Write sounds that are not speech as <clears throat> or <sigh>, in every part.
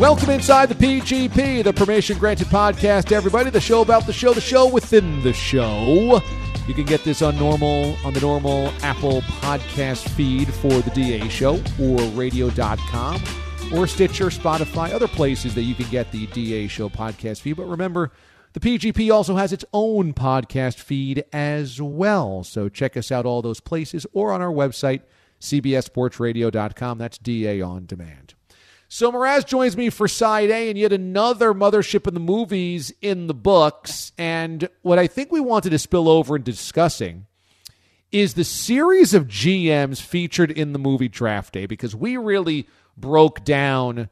Welcome inside the PGP, the Permission Granted podcast, everybody. The show about the show, the show within the show. You can get this on normal on the normal Apple podcast feed for the DA show or radio.com or Stitcher, Spotify, other places that you can get the DA show podcast feed. But remember, the PGP also has its own podcast feed as well. So check us out all those places or on our website, cbsportsradio.com. That's DA on demand. So Mraz joins me for side A and yet another mothership in the movies in the books. And what I think we wanted to spill over into discussing is the series of GMs featured in the movie Draft Day because we really broke down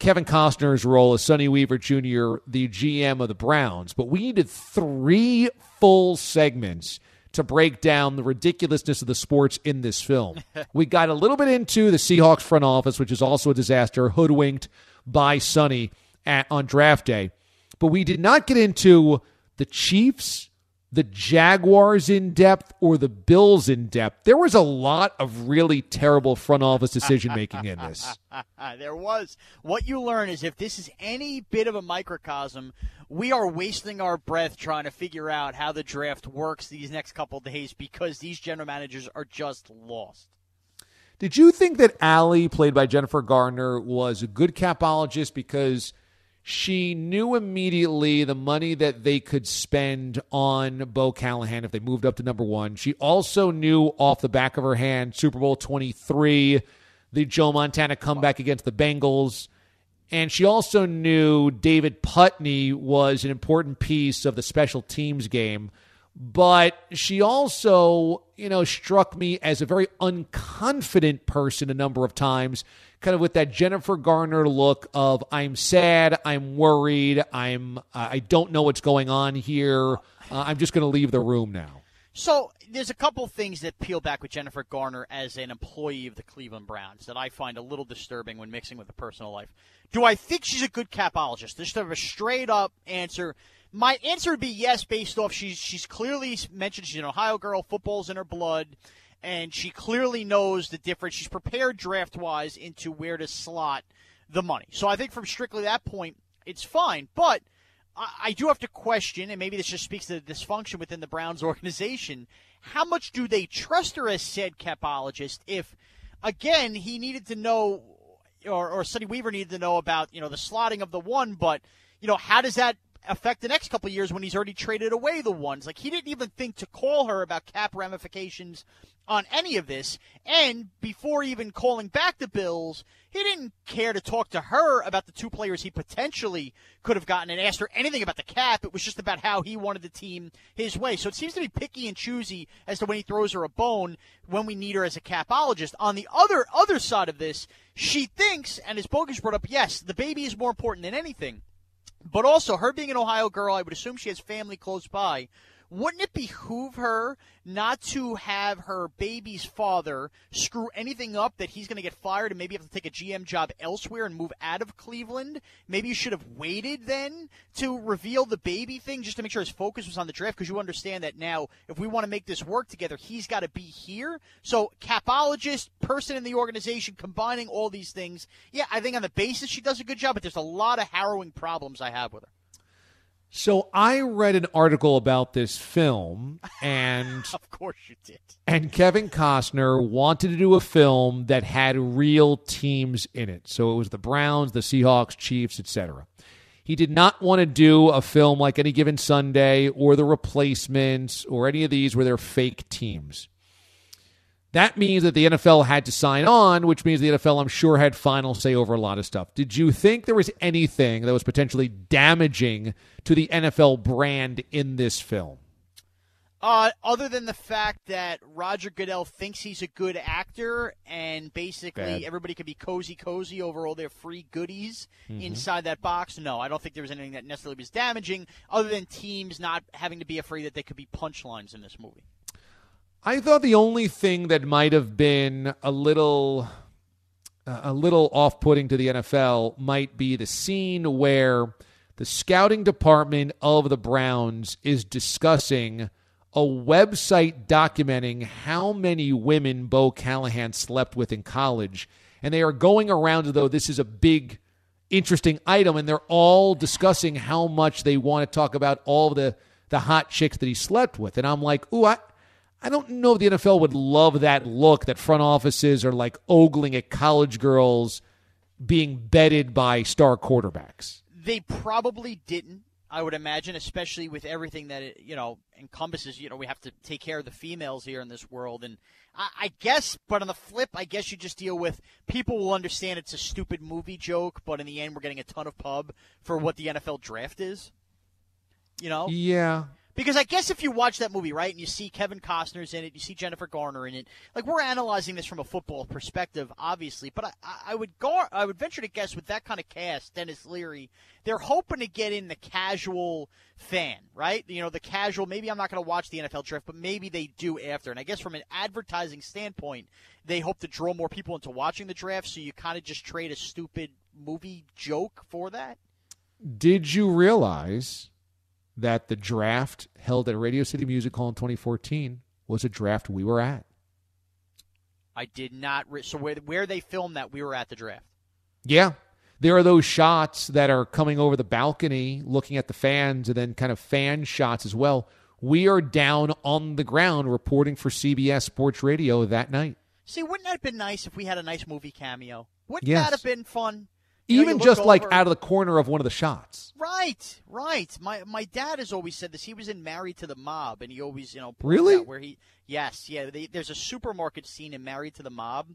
Kevin Costner's role as Sonny Weaver Jr., the GM of the Browns. But we needed three full segments to break down the ridiculousness of the sports in this film. <laughs> we got a little bit into the Seahawks front office, which is also a disaster, hoodwinked by Sonny at, on draft day. But we did not get into the Chiefs, the Jaguars in depth, or the Bills in depth. There was a lot of really terrible front office decision making in this. <laughs> there was. What you learn is if this is any bit of a microcosm, we are wasting our breath trying to figure out how the draft works these next couple days because these general managers are just lost. Did you think that Allie, played by Jennifer Garner, was a good capologist because she knew immediately the money that they could spend on Bo Callahan if they moved up to number one? She also knew off the back of her hand Super Bowl 23, the Joe Montana comeback against the Bengals. And she also knew David Putney was an important piece of the special teams game. But she also, you know, struck me as a very unconfident person a number of times, kind of with that Jennifer Garner look of I'm sad, I'm worried, I'm I don't know what's going on here. Uh, I'm just going to leave the room now. So there's a couple things that peel back with Jennifer Garner as an employee of the Cleveland Browns that I find a little disturbing when mixing with the personal life. Do I think she's a good capologist? Just a straight up answer. My answer would be yes, based off she's she's clearly mentioned she's an Ohio girl, football's in her blood, and she clearly knows the difference. She's prepared draft wise into where to slot the money. So I think from strictly that point, it's fine. But I, do have to question, and maybe this just speaks to the dysfunction within the Browns organization. How much do they trust her as said capologist? If again he needed to know, or or Sonny Weaver needed to know about you know the slotting of the one, but you know, how does that affect the next couple years when he's already traded away the ones. Like he didn't even think to call her about cap ramifications on any of this. And before even calling back the Bills, he didn't care to talk to her about the two players he potentially could have gotten and asked her anything about the cap. It was just about how he wanted the team his way. So it seems to be picky and choosy as to when he throws her a bone when we need her as a capologist. On the other other side of this, she thinks, and as Bogusch brought up, yes, the baby is more important than anything. But also, her being an Ohio girl, I would assume she has family close by wouldn't it behoove her not to have her baby's father screw anything up that he's going to get fired and maybe have to take a GM job elsewhere and move out of Cleveland? Maybe you should have waited then to reveal the baby thing just to make sure his focus was on the draft because you understand that now if we want to make this work together, he's got to be here. So, capologist, person in the organization, combining all these things. Yeah, I think on the basis she does a good job, but there's a lot of harrowing problems I have with her. So I read an article about this film, and <laughs> of course you did. And Kevin Costner wanted to do a film that had real teams in it. So it was the Browns, the Seahawks, Chiefs, etc. He did not want to do a film like Any Given Sunday or The Replacements or any of these where they're fake teams. That means that the NFL had to sign on, which means the NFL, I'm sure, had final say over a lot of stuff. Did you think there was anything that was potentially damaging to the NFL brand in this film? Uh, other than the fact that Roger Goodell thinks he's a good actor, and basically Bad. everybody could be cozy, cozy over all their free goodies mm-hmm. inside that box. No, I don't think there was anything that necessarily was damaging, other than teams not having to be afraid that there could be punchlines in this movie. I thought the only thing that might have been a little uh, a little off-putting to the NFL might be the scene where the scouting department of the Browns is discussing a website documenting how many women Bo Callahan slept with in college. And they are going around though this is a big interesting item and they're all discussing how much they want to talk about all the the hot chicks that he slept with. And I'm like, "Ooh, I I don't know if the NFL would love that look that front offices are like ogling at college girls being bedded by star quarterbacks. They probably didn't. I would imagine, especially with everything that it, you know encompasses. You know, we have to take care of the females here in this world, and I, I guess. But on the flip, I guess you just deal with people will understand it's a stupid movie joke, but in the end, we're getting a ton of pub for what the NFL draft is. You know? Yeah, because I guess if you watch that movie, right, and you see Kevin Costner's in it, you see Jennifer Garner in it, like we're analyzing this from a football perspective, obviously. But I, I would go, I would venture to guess with that kind of cast, Denis Leary, they're hoping to get in the casual fan, right? You know, the casual. Maybe I'm not going to watch the NFL draft, but maybe they do after. And I guess from an advertising standpoint, they hope to draw more people into watching the draft. So you kind of just trade a stupid movie joke for that. Did you realize? That the draft held at Radio City Music Hall in 2014 was a draft we were at. I did not. Re- so where where they filmed that, we were at the draft. Yeah, there are those shots that are coming over the balcony, looking at the fans, and then kind of fan shots as well. We are down on the ground reporting for CBS Sports Radio that night. See, wouldn't that have been nice if we had a nice movie cameo? Wouldn't yes. that have been fun? You Even know, just like out of the corner of one of the shots. Right, right. My my dad has always said this. He was in Married to the Mob, and he always, you know, really where he, yes, yeah. They, there's a supermarket scene in Married to the Mob,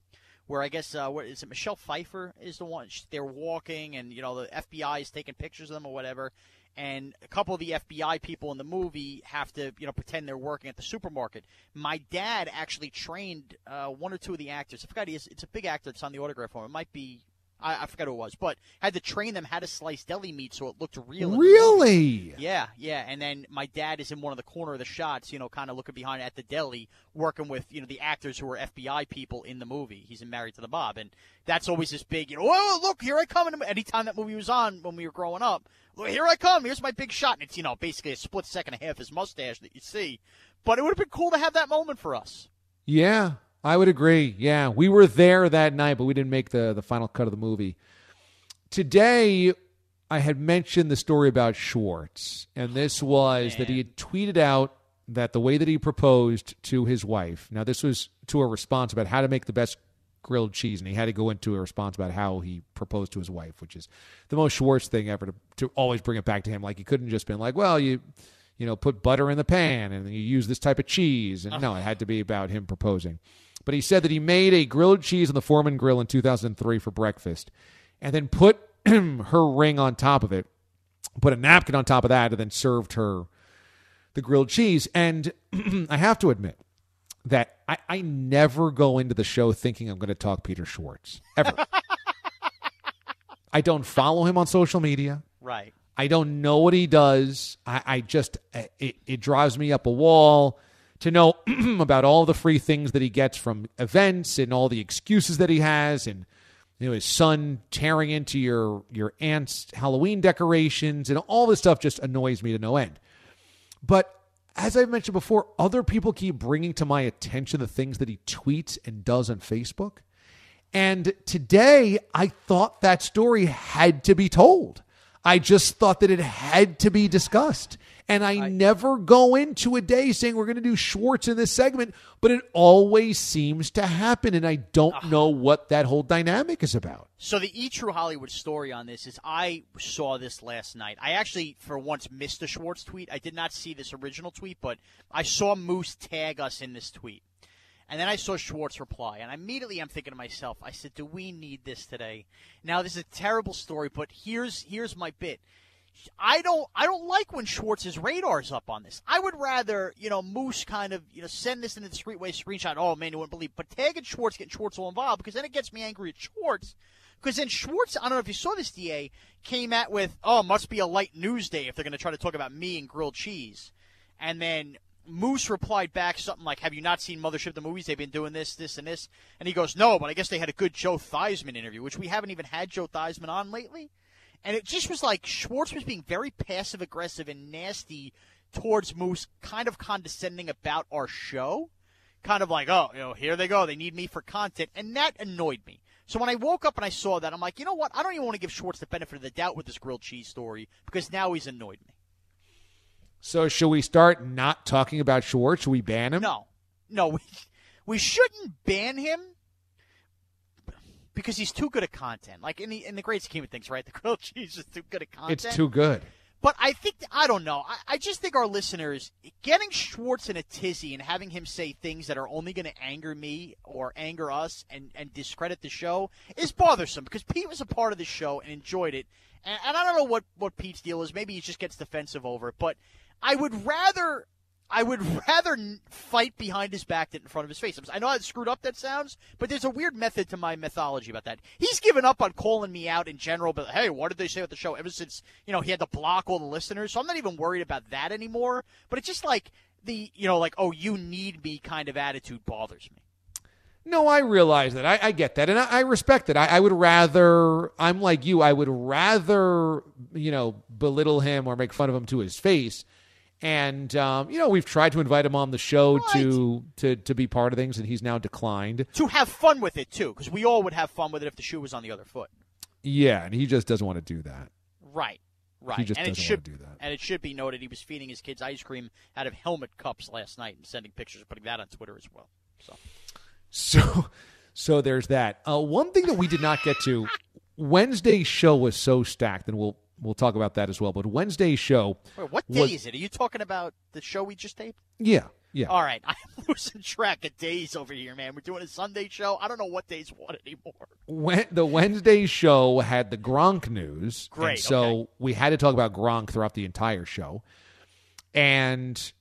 where I guess uh, what is it? Michelle Pfeiffer is the one. They're walking, and you know the FBI is taking pictures of them or whatever. And a couple of the FBI people in the movie have to, you know, pretend they're working at the supermarket. My dad actually trained uh, one or two of the actors. I forgot he is. It's a big actor that's on the autograph form. It might be I, I forgot who it was, but had to train them how to slice deli meat so it looked real. Really? Yeah, yeah. And then my dad is in one of the corner of the shots, you know, kind of looking behind at the deli, working with you know the actors who are FBI people in the movie. He's in Married to the Mob, and that's always this big, you know, oh look, here I come. And anytime that movie was on when we were growing up, look, here I come. Here's my big shot, and it's you know basically a split second and a half his mustache that you see. But it would have been cool to have that moment for us. Yeah, I would agree. Yeah, we were there that night, but we didn't make the the final cut of the movie. Today, I had mentioned the story about Schwartz, and this oh, was that he had tweeted out that the way that he proposed to his wife. Now, this was to a response about how to make the best grilled cheese, and he had to go into a response about how he proposed to his wife, which is the most Schwartz thing ever to, to always bring it back to him. Like he couldn't just been like, well, you you know, put butter in the pan and you use this type of cheese, and no, it had to be about him proposing. But he said that he made a grilled cheese on the Foreman grill in 2003 for breakfast, and then put <clears throat> her ring on top of it, put a napkin on top of that, and then served her the grilled cheese. And <clears throat> I have to admit that I, I never go into the show thinking I'm going to talk Peter Schwartz ever. <laughs> I don't follow him on social media. Right. I don't know what he does. I, I just uh, it, it drives me up a wall to know <clears throat> about all the free things that he gets from events and all the excuses that he has and you know his son tearing into your your aunt's Halloween decorations and all this stuff just annoys me to no end. But as I've mentioned before, other people keep bringing to my attention the things that he tweets and does on Facebook. And today I thought that story had to be told. I just thought that it had to be discussed. And I, I never go into a day saying we're going to do Schwartz in this segment, but it always seems to happen. And I don't uh, know what that whole dynamic is about. So, the E True Hollywood story on this is I saw this last night. I actually, for once, missed a Schwartz tweet. I did not see this original tweet, but I saw Moose tag us in this tweet. And then I saw Schwartz reply, and immediately I'm thinking to myself, I said, "Do we need this today?" Now this is a terrible story, but here's here's my bit. I don't I don't like when Schwartz's radar's up on this. I would rather, you know, Moose kind of, you know, send this into the streetway screenshot. Oh man, you wouldn't believe. But tagging Schwartz, getting Schwartz all involved because then it gets me angry at Schwartz. Because then Schwartz, I don't know if you saw this, DA, came out with, oh, must be a light news day if they're going to try to talk about me and grilled cheese. And then Moose replied back something like, "Have you not seen Mothership the movies? They've been doing this, this, and this." And he goes, "No, but I guess they had a good Joe Theismann interview, which we haven't even had Joe Theismann on lately." And it just was like Schwartz was being very passive aggressive and nasty towards Moose, kind of condescending about our show, kind of like, "Oh, you know, here they go. They need me for content," and that annoyed me. So when I woke up and I saw that, I'm like, you know what? I don't even want to give Schwartz the benefit of the doubt with this grilled cheese story because now he's annoyed me. So should we start not talking about Schwartz? Should we ban him? No, no, we, we shouldn't ban him because he's too good at content. Like in the in the great scheme of things, right? <laughs> The grilled cheese is too good at content. It's too good. But I think I don't know. I, I just think our listeners getting Schwartz in a tizzy and having him say things that are only going to anger me or anger us and and discredit the show is bothersome because Pete was a part of the show and enjoyed it. And, and I don't know what what Pete's deal is. Maybe he just gets defensive over it, but I would rather I would <laughs> rather fight behind his back than in front of his face. I know how screwed up that sounds, but there's a weird method to my mythology about that. He's given up on calling me out in general, but hey, what did they say at the show? Ever since you know he had to block all the listeners, so I'm not even worried about that anymore. But it's just like the you know like oh you need me kind of attitude bothers me. No, I realize that. I, I get that, and I, I respect it. I, I, would rather. I'm like you. I would rather you know belittle him or make fun of him to his face and um, you know we've tried to invite him on the show right. to to to be part of things, and he's now declined. To have fun with it too, because we all would have fun with it if the shoe was on the other foot. Yeah, and he just doesn't want to do that. Right, right. He just and doesn't it should, want to do that. And it should be noted he was feeding his kids ice cream out of helmet cups last night and sending pictures, putting that on Twitter as well. So, so, so there's that. Uh, one thing that we did not get to. <laughs> Wednesday's show was so stacked, and we'll we'll talk about that as well. But Wednesday's show. Wait, what day was, is it? Are you talking about the show we just taped? Yeah, yeah. All right, <laughs> I'm losing track of days over here, man. We're doing a Sunday show. I don't know what day's what anymore. When, the Wednesday show had the Gronk news, great. so okay. we had to talk about Gronk throughout the entire show, and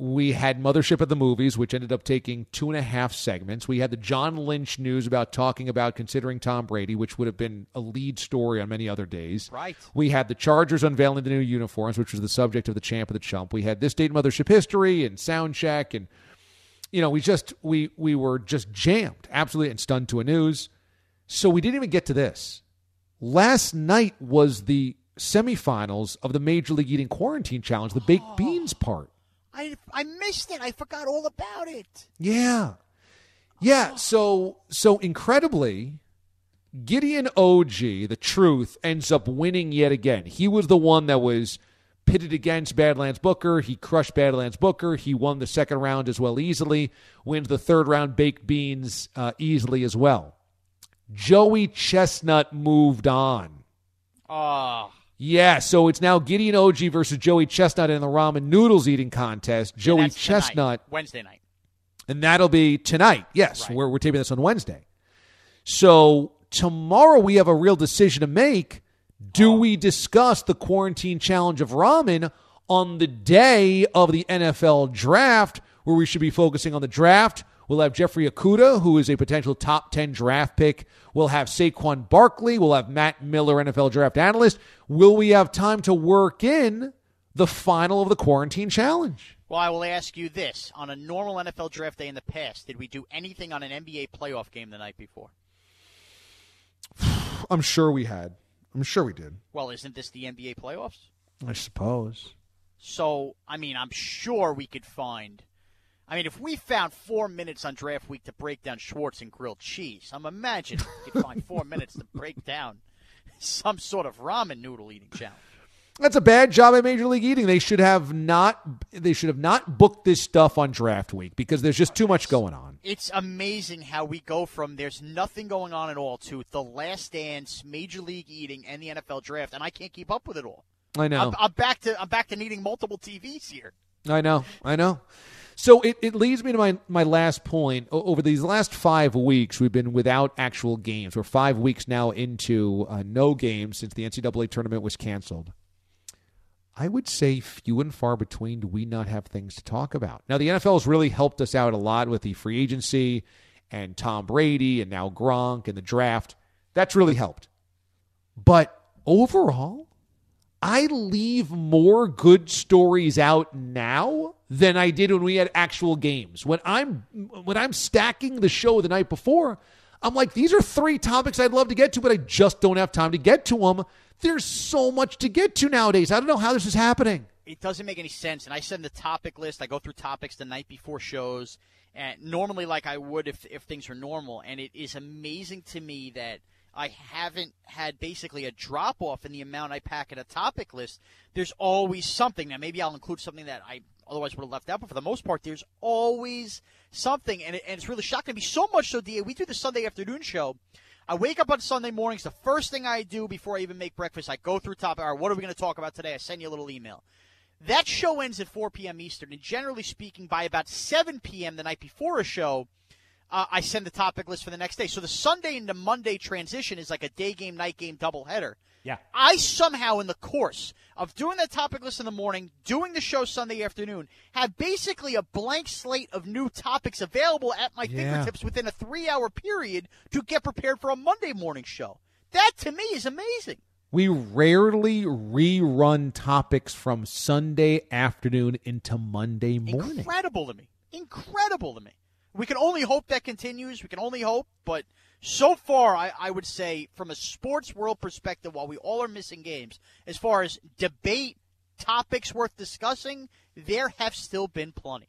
we had Mothership of the Movies, which ended up taking two and a half segments. We had the John Lynch news about talking about considering Tom Brady, which would have been a lead story on many other days. Right. We had the Chargers unveiling the new uniforms, which was the subject of the Champ of the Chump. We had this date Mothership history and sound check, and you know, we just we we were just jammed, absolutely, and stunned to a news. So we didn't even get to this. Last night was the semifinals of the Major League Eating Quarantine Challenge, the baked oh. beans part. I I missed it. I forgot all about it. Yeah. Yeah, so so incredibly Gideon Oji, the truth, ends up winning yet again. He was the one that was pitted against Badlands Booker. He crushed Badlands Booker. He won the second round as well easily, wins the third round baked beans uh, easily as well. Joey Chestnut moved on. Oh, Yeah, so it's now Gideon Oji versus Joey Chestnut in the ramen noodles eating contest. Joey that's tonight, Chestnut, Wednesday night. and that'll be tonight. Yes, Right. we're, we're taping this on Wednesday. So tomorrow we have a real decision to make. Do oh. we discuss the quarantine challenge of ramen on the day of the NFL draft, where we should be focusing on the draft? We'll have Jeffrey Okudah, who is a potential top 10 draft pick. We'll have Saquon Barkley. We'll have Matt Miller, NFL draft analyst. Will we have time to work in the final of the quarantine challenge? Well, I will ask you this: on a normal NFL draft day in the past, did we do anything on an NBA playoff game the night before? <sighs> I'm sure we had. I'm sure we did. Well, isn't this the NBA playoffs? I suppose. So, I mean, I'm sure we could find. I mean, if we found four minutes on draft week to break down Schwartz and grilled cheese, I'm imagining we could find four minutes to break down some sort of ramen noodle eating challenge. That's a bad job at Major League Eating. They should have not. They should have not booked this stuff on draft week because there's just too much going on. It's amazing how we go from there's nothing going on at all to the last dance, Major League Eating, and the NFL draft, and I can't keep up with it all. I know. I'm, I'm back to I'm back to needing multiple TVs here. I know. I know. So it, it leads me to my, my last point. O- over these last five weeks, we've been without actual games. We're five weeks now into uh, no games since the NCAA tournament was canceled. I would say few and far between do we not have things to talk about. Now, the NFL has really helped us out a lot with the free agency and Tom Brady and now Gronk and the draft. That's really helped. But overall, I leave more good stories out now than I did when we had actual games. When I'm when I'm stacking the show the night before, I'm like these are three topics I'd love to get to but I just don't have time to get to them. There's so much to get to nowadays. I don't know how this is happening. it doesn't make any sense. And I send the topic list. I go through topics the night before shows, and normally like I would if if things were normal. And it is amazing to me that I haven't had basically a drop off in the amount I pack in a topic list. There's always something. Now maybe I'll include something that I otherwise would have left out, but for the most part, there's always something, and, it, and it's really shocking to me. So much so, Da, we do the Sunday afternoon show. I wake up on Sunday mornings. The first thing I do before I even make breakfast, I go through top. All right, what are we going to talk about today? I send you a little email. That show ends at 4 p.m. Eastern, and generally speaking, by about 7 p.m. the night before a show, uh, I send the topic list for the next day. So the Sunday into Monday transition is like a day game, night game doubleheader. Yeah. I somehow, in the course of doing that topic list in the morning, doing the show Sunday afternoon, have basically a blank slate of new topics available at my Yeah. fingertips within a three hour period to get prepared for a Monday morning show. That to me is amazing. We rarely rerun topics from Sunday afternoon into Monday morning. Incredible to me. Incredible to me. We can only hope that continues. We can only hope, but so far, I, I would say, from a sports world perspective, while we all are missing games, as far as debate topics worth discussing, there have still been plenty.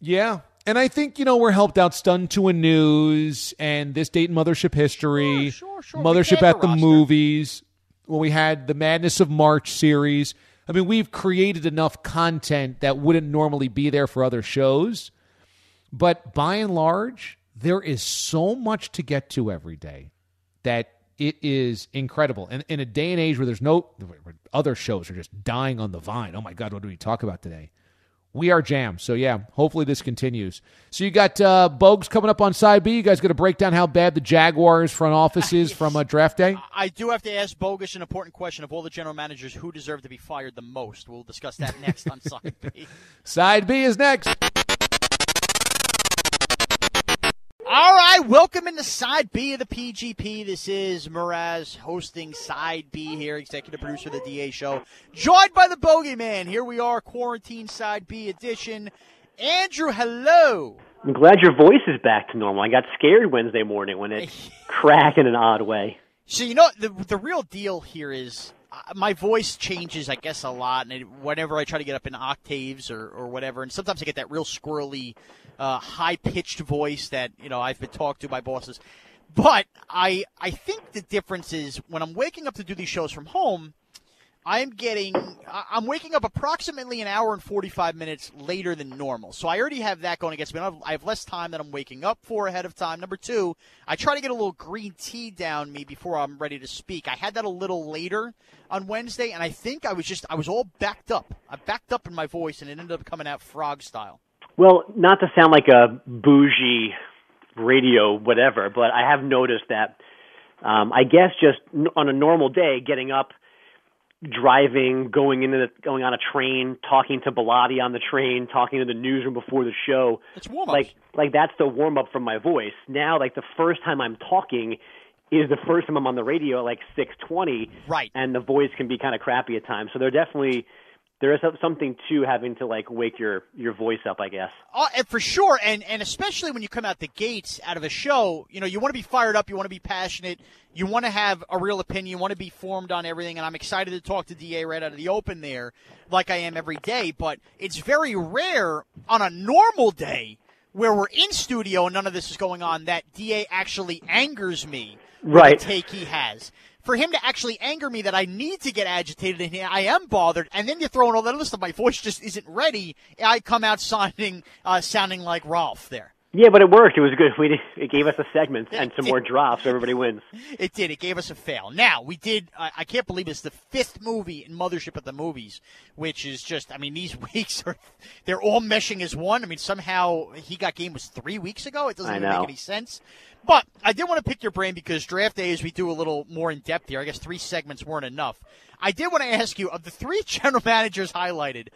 Yeah. And I think, you know, we're helped out Stun to a News and this date in Mothership history. Sure, sure, sure. Mothership at the roster. movies. When we had the Madness of March series. I mean, we've created enough content that wouldn't normally be there for other shows. But by and large, there is so much to get to every day that it is incredible. And in a day and age where there's no other shows are just dying on the vine. Oh my God, what do we talk about today? We are jammed. So yeah, hopefully this continues. So you got uh, Bogusch coming up on side B. You guys going to break down how bad the Jaguars front office is <laughs> from uh, draft day? I do have to ask Bogusch an important question of all the general managers who deserve to be fired the most. We'll discuss that next on <laughs> Side B. Side B is next. All right, welcome into Side B of the PGP. This is Mraz hosting Side B here, executive producer of the DA show, joined by the Bogeyman. Here we are, Quarantine Side B edition. Andrew, hello. I'm glad your voice is back to normal. I got scared Wednesday morning when it <laughs> cracked in an odd way. So you know the the real deal here is my voice changes, I guess, a lot, and it, whenever I try to get up in octaves or, or whatever, and sometimes I get that real squirrely, uh, high pitched voice that you know I've been talked to by bosses. But I I think the difference is when I'm waking up to do these shows from home. I'm getting, I'm waking up approximately an hour and 45 minutes later than normal. So I already have that going against me. I have- less time that I'm waking up for ahead of time. Number two, I try to get a little green tea down me before I'm ready to speak. I had that a little later on Wednesday, and I think I was just, I was all backed up. I backed up in my voice, and it ended up coming out frog style. Well, not to sound like a bougie radio whatever, but I have noticed that um, I guess just on a normal day, getting up, driving, going into the, going on a train, talking to Bilotti on the train, talking to the newsroom before the show. It's warm up. Like like that's the warm up from my voice. Now, like the first time I'm talking is the first time I'm on the radio at like 6:20, Right. And the voice can be kind of crappy at times. So they're definitely there is something to having to like wake your your voice up, I guess. Uh, and for sure, and and especially when you come out the gates out of a show, you know, you want to be fired up, you want to be passionate, you want to have a real opinion, you want to be formed on everything. And I'm excited to talk to Da right out of the open there, like I am every day. But it's very rare on a normal day where we're in studio and none of this is going on that Da actually angers me with Right. the take he has. For him to actually anger me that I need to get agitated and I am bothered, and then you throw in all that other stuff, my voice just isn't ready. I come out sounding, uh, sounding like Rolf there. Yeah, but it worked. It was good. <laughs> We did, it gave us a segment and some more drops. So everybody wins. It did. It gave us a fail. Now we did. I, I can't believe it's the fifth movie in Mothership at the Movies, which is just. I mean, these <laughs> weeks are they're all meshing as one. I mean, somehow he got game was three weeks ago. It doesn't even make any sense. But I did want to pick your brain because draft day is we do a little more in depth here. I guess three segments weren't enough. I did want to ask you of the three <laughs> general managers highlighted,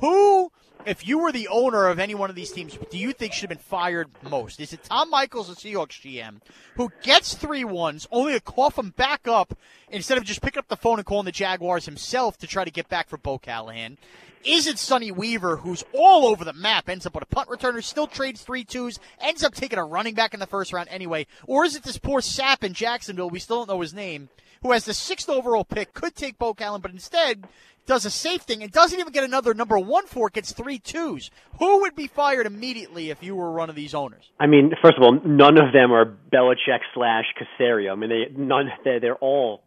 who, if you were the owner of any one of these teams, do you think should have been fired most? Is it Tom Michaels, the Seahawks GM, who gets three ones, only to cough them back up instead of just picking up the phone and calling the Jaguars himself to try to get back for Bo Callahan? Is it Sonny Weaver, who's all over the map, ends up with a punt returner, still trades three twos, ends up taking a running back in the first round anyway? Or is it this poor sap in Jacksonville, we still don't know his name, who has the sixth overall pick, could take Bo Callen, but instead does a safe thing and doesn't even get another number one for it, gets three twos? Who would be fired immediately if you were one of these owners? I mean, first of all, none of them are Belichick slash Caserio. I mean, they none. They're, they're all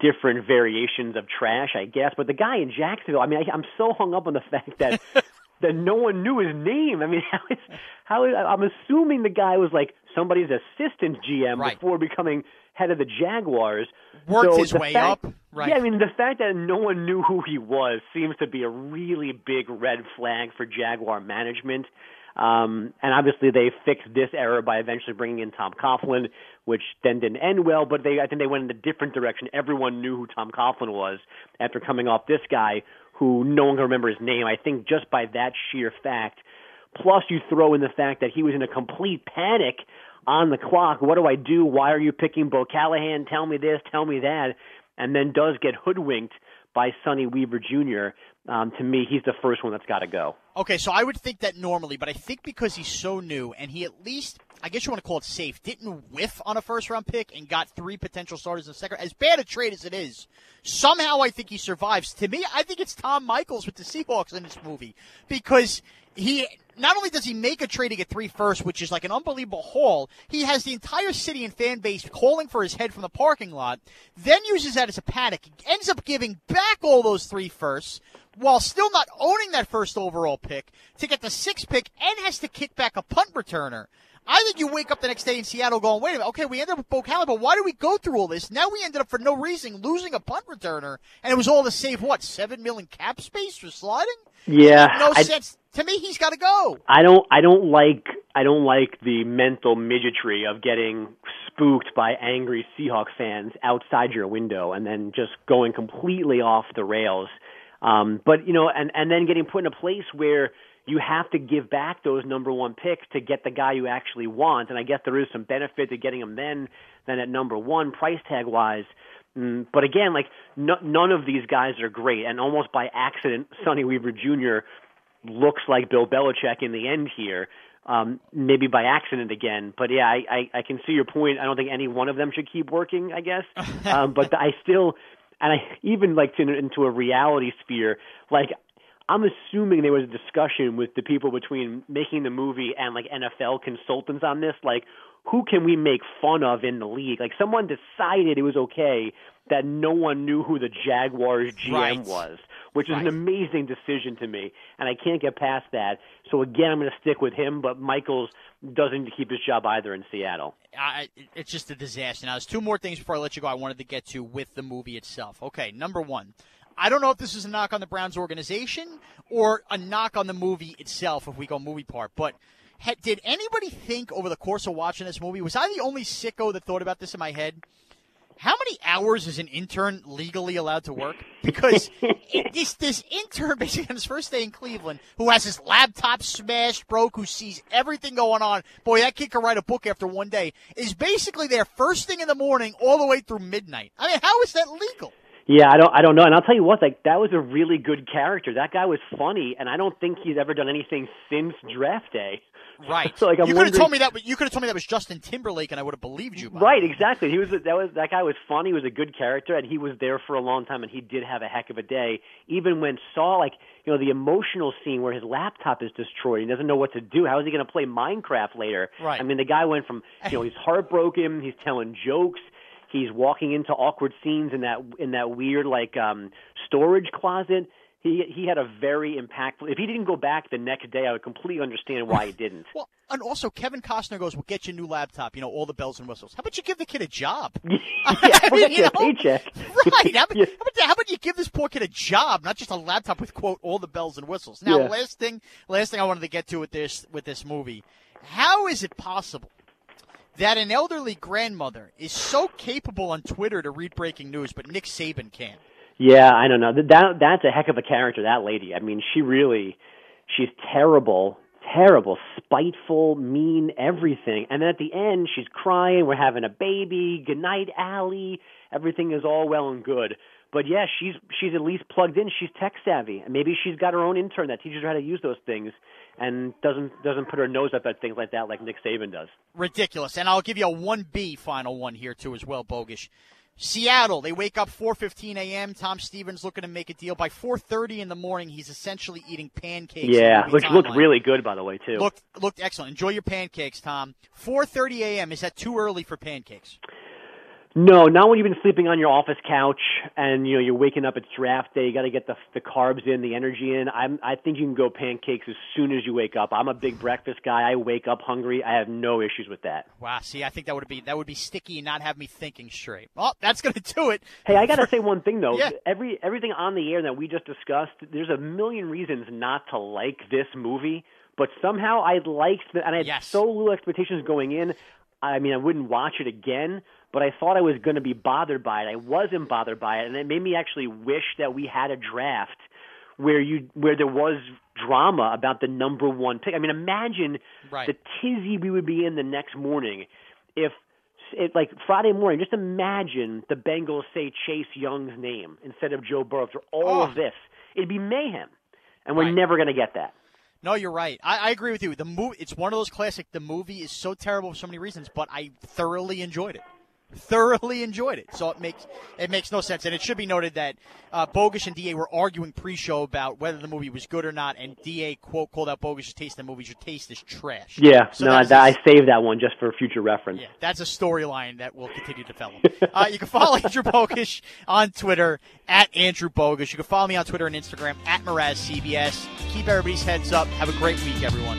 different variations of trash, I guess. But the guy in Jacksonville, I mean, I, I'm so hung up on the <laughs> fact that <laughs> that no one knew his name. I mean, <laughs> how is how is, I'm assuming the guy was like somebody's assistant GM Right. before becoming head of the Jaguars. Worked So his way fact- up, right. Yeah, I mean, the fact that no one knew who he was seems to be a really big red flag for Jaguar management. Um, and obviously, they fixed this error by eventually bringing in Tom Coughlin, which then didn't end well. But they, I think, they went in a different direction. Everyone knew who Tom Coughlin was after coming off this guy, who no one can remember his name. I think just by that sheer fact, plus you throw in the fact that he was in a complete panic on the clock. What do I do? Why are you picking Bo Callahan? Tell me this, tell me that, and then does get hoodwinked by Sonny Weaver Jr. Um, to me, he's the first one that's got to go. Okay, so I would think that normally, but I think because he's so new and he at least, I guess you want to call it safe, didn't whiff on a first round pick and got three potential starters in the second. As bad a trade as it is, somehow I think he survives. To me, I think it's Tom Michaels with the Seahawks in this movie because he not only does he make a trade to get three first, which is like an unbelievable haul, he has the entire city and fan base calling for his head from the parking lot, then uses that as a panic, ends up giving back all those three firsts while still not owning that first overall pick to get the sixth pick and has to kick back a punt returner. I think you wake up the next day in Seattle going, wait a minute, okay, we ended up with Bo Callen, but why did we go through all this? Now we ended up for no reason losing a punt returner, and it was all to save what, seven million cap space for sliding? Yeah, No I- sense. To me, he's got to go. I don't I don't like I don't like the mental midgetry of getting spooked by angry Seahawks fans outside your window and then just going completely off the rails. Um, but you know, and and then getting put in a place where you have to give back those number one picks to get the guy you actually want. And I guess there is some benefit to getting him then than at number one price tag wise. Mm, but again, like no, none of these guys are great, and almost by accident, Sonny Weaver Jr. looks like Bill Belichick in the end here. Um, maybe by accident again, but yeah, I, I, I can see your point. I don't think any one of them should keep working. I guess, <laughs> um, but I still, and I even like to, into a reality sphere. Like I'm assuming there was a discussion with the people between making the movie and like NFL consultants on this, like who can we make fun of in the league? Like someone decided it was okay that no one knew who the Jaguars GM Right. was, which is an amazing decision to me, and I can't get past that. So again, I'm going to stick with him, but Michaels doesn't keep his job either in Seattle. I, it's just a disaster. Now, there's two more things before I let you go I wanted to get to with the movie itself. Okay, number one. I don't know if this is a knock on the Browns organization or a knock on the movie itself if we go movie part, but did anybody think over the course of watching this movie, was I the only sicko that thought about this in my head? How many hours is an intern legally allowed to work? Because <laughs> it, this this intern, <laughs> basically on his first day in Cleveland, who has his laptop smashed, broke, who sees everything going on. Boy, that kid can write a book after one day. Is basically there first thing in the morning all the way through midnight. I mean, how is that legal? Yeah, I don't I don't know. And I'll tell you what, like that was a really good character. That guy was funny and I don't think he's ever done anything since draft day. <laughs> Right. So, like, I'm you could have told me that, but you could have told me that was Justin Timberlake, and I would have believed you. Right, now. exactly. He was that was that guy was funny. He was a good character, and he was there for a long time. And he did have a heck of a day. Even when Saul, like you know, the emotional scene where his laptop is destroyed, he doesn't know what to do. How is he going to play Minecraft later? Right. I mean, the guy went from you know he's heartbroken. He's telling jokes. He's walking into awkward scenes in that in that weird like um storage closet. He he had a very impactful. If he didn't go back the next day, I would completely understand why he didn't. Well, and also Kevin Costner goes, "We'll get you a new laptop. You know, all the bells and whistles. How about you give the kid a job? <laughs> yeah, <laughs> I <laughs> mean, you you know, paycheck. Right. How about, Yeah. how, about, how about you give this poor kid a job, not just a laptop with quote all the bells and whistles. Now, Yeah. last thing, last thing I wanted to get to with this with this movie, how is it possible that an elderly grandmother is so capable on Twitter to read breaking news, but Nick Saban can't? Yeah, I don't know. That, that that's a heck of a character. That lady. I mean, she really, she's terrible, terrible, spiteful, mean, everything. And then at the end, she's crying. We're having a baby. Good night, Allie. Everything is all well and good. But yeah, she's she's at least plugged in. She's tech savvy, and maybe she's got her own intern that teaches her how to use those things, and doesn't doesn't put her nose up at things like that, like Nick Saban does. Ridiculous. And I'll give you a 1B final one here, too, as well, Bogusch. Seattle, they wake up 4:15 a.m. Tom Stevens looking to make a deal. By 4:30 in the morning, he's essentially eating pancakes. Yeah, which looked really good, by the way, too. looked looked excellent. Enjoy your pancakes, Tom. 4:30 a.m. Is that too early for pancakes? No, not when you've been sleeping on your office couch and you know you're waking up. It's draft day. You got to get the the carbs in, the energy in. I'm I think you can go pancakes as soon as you wake up. I'm a big breakfast guy. I wake up hungry. I have no issues with that. Wow. See, I think that would be that would be sticky and not have me thinking straight. Well, that's going to do it. Hey, I got to say one thing though. Yeah. Every everything on the air that we just discussed, there's a million reasons not to like this movie, but somehow I liked the, and I had Yes. so little expectations going in. I mean, I wouldn't watch it again, but I thought I was going to be bothered by it. I wasn't bothered by it, and it made me actually wish that we had a draft where you where there was drama about the number one pick. I mean, imagine Right. the tizzy we would be in the next morning if it, like Friday morning, just imagine the Bengals say Chase Young's name instead of Joe Burrow for all Oh. of this. It'd be mayhem, and we're Right. never going to get that. No, you're right. I, I agree with you. The movie, it's one of those classic. The movie is so terrible for so many reasons, but I thoroughly enjoyed it. Thoroughly enjoyed it. So it makes it makes no sense. And it should be noted that uh, Bogusch and Da were arguing pre-show about whether the movie was good or not, and Da quote called out Bogusch's taste in the movie. Your taste is trash. Yeah, So no, I, a- I saved that one just for future reference. Yeah, that's a storyline that will continue to develop. uh, you can follow <laughs> Andrew Bogusch on Twitter at Andrew Bogusch. You can follow me on Twitter and Instagram at MrazCBS. Keep everybody's heads up. Have a great week, everyone.